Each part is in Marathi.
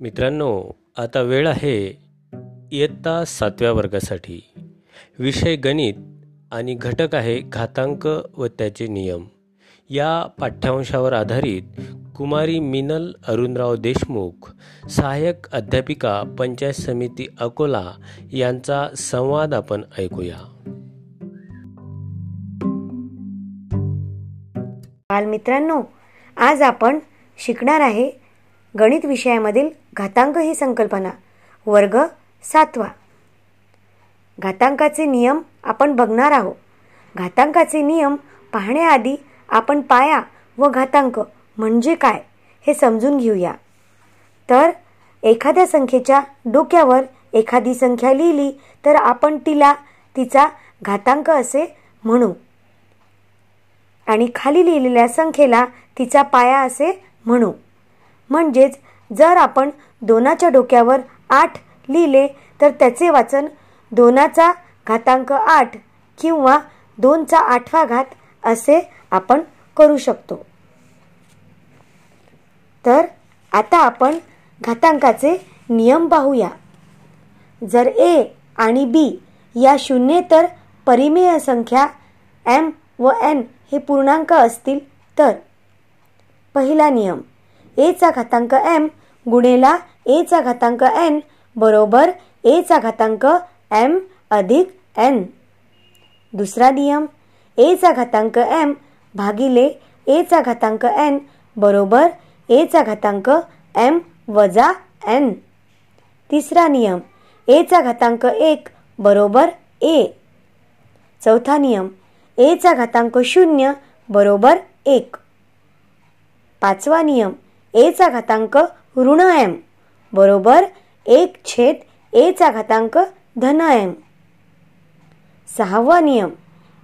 मित्रांनो आता वेळ आहे इयत्ता सातव्या वर्गासाठी. विषय गणित आणि घटक आहे घातांक व त्याचे नियम. या पाठ्यांशावर आधारित कुमारी मिनल अरुणराव देशमुख सहाय्यक अध्यापिका पंचायत समिती अकोला यांचा संवाद आपण ऐकूया. बालमित्रांनो आज आपण शिकणार आहे गणित विषयामधील घातांक ही संकल्पना. वर्ग सातवा. घातांकाचे नियम आपण बघणार आहोत. घातांकाचे नियम पाहण्याआधी आपण पाया व घातांक म्हणजे काय हे समजून घेऊया. तर एखाद्या संख्येच्या डोक्यावर एखादी संख्या लिहिली तर आपण तिला तिचा घातांक असे म्हणू. आणि खाली लिहिलेल्या संख्येला तिचा पाया असे म्हणू. म्हणजेच जर आपण दोनाच्या डोक्यावर आठ लिहिले तर त्याचे वाचन दोनाचा घातांक आठ किंवा दोनचा आठवा घात असे आपण करू शकतो. तर आता आपण घातांकाचे नियम पाहूया. जर ए आणि बी या शून्येतर परिमेय संख्या एम व एन हे पूर्णांक असतील तर पहिला नियम एचा घातांक एम गुणेला एचा घातांक एन बरोबर एचा घातांक एम अधिक एन. दुसरा नियम एचा घातांक एम भागिले एचा घातांक एन बरोबर एचा घातांक एम वजा एन. तिसरा नियम एचा घातांक एक बरोबर ए. चौथा नियम एचा घातांक शून्य बरोबर एक. पाचवा नियम एचा घातांक ऋण एम. बरोबर? एक छेद एचा घातांक धन एम. सहावा नियम.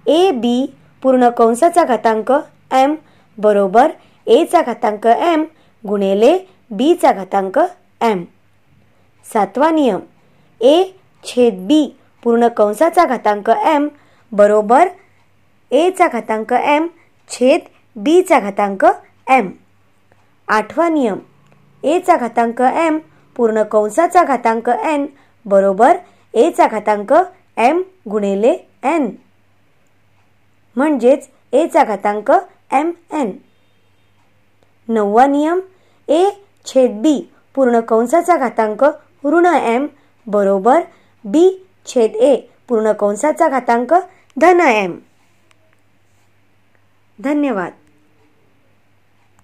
ए बी पूर्ण कंसाचा घातांक एम. बरोबर? एचा घातांक एम गुणेले बीचा घातांक एम. सातवा नियम. ए छेद बी पूर्ण कंसाचा घातांक एम. बरोबर? एचा घातांक एम छेद बीचा घातांक एम. आठवा नियम. एचा घातांक एम पूर्ण कंसाचा घातांक एन बरोबर एचा घातांक एम गुणेले एन म्हणजेच एचा घातांक एम एन नववा नियम. ए छेद बी पूर्ण कंसाचा घातांक ऋण एम बरोबर बी छेद ए पूर्ण कंसाचा घातांक धन एम धन्यवाद.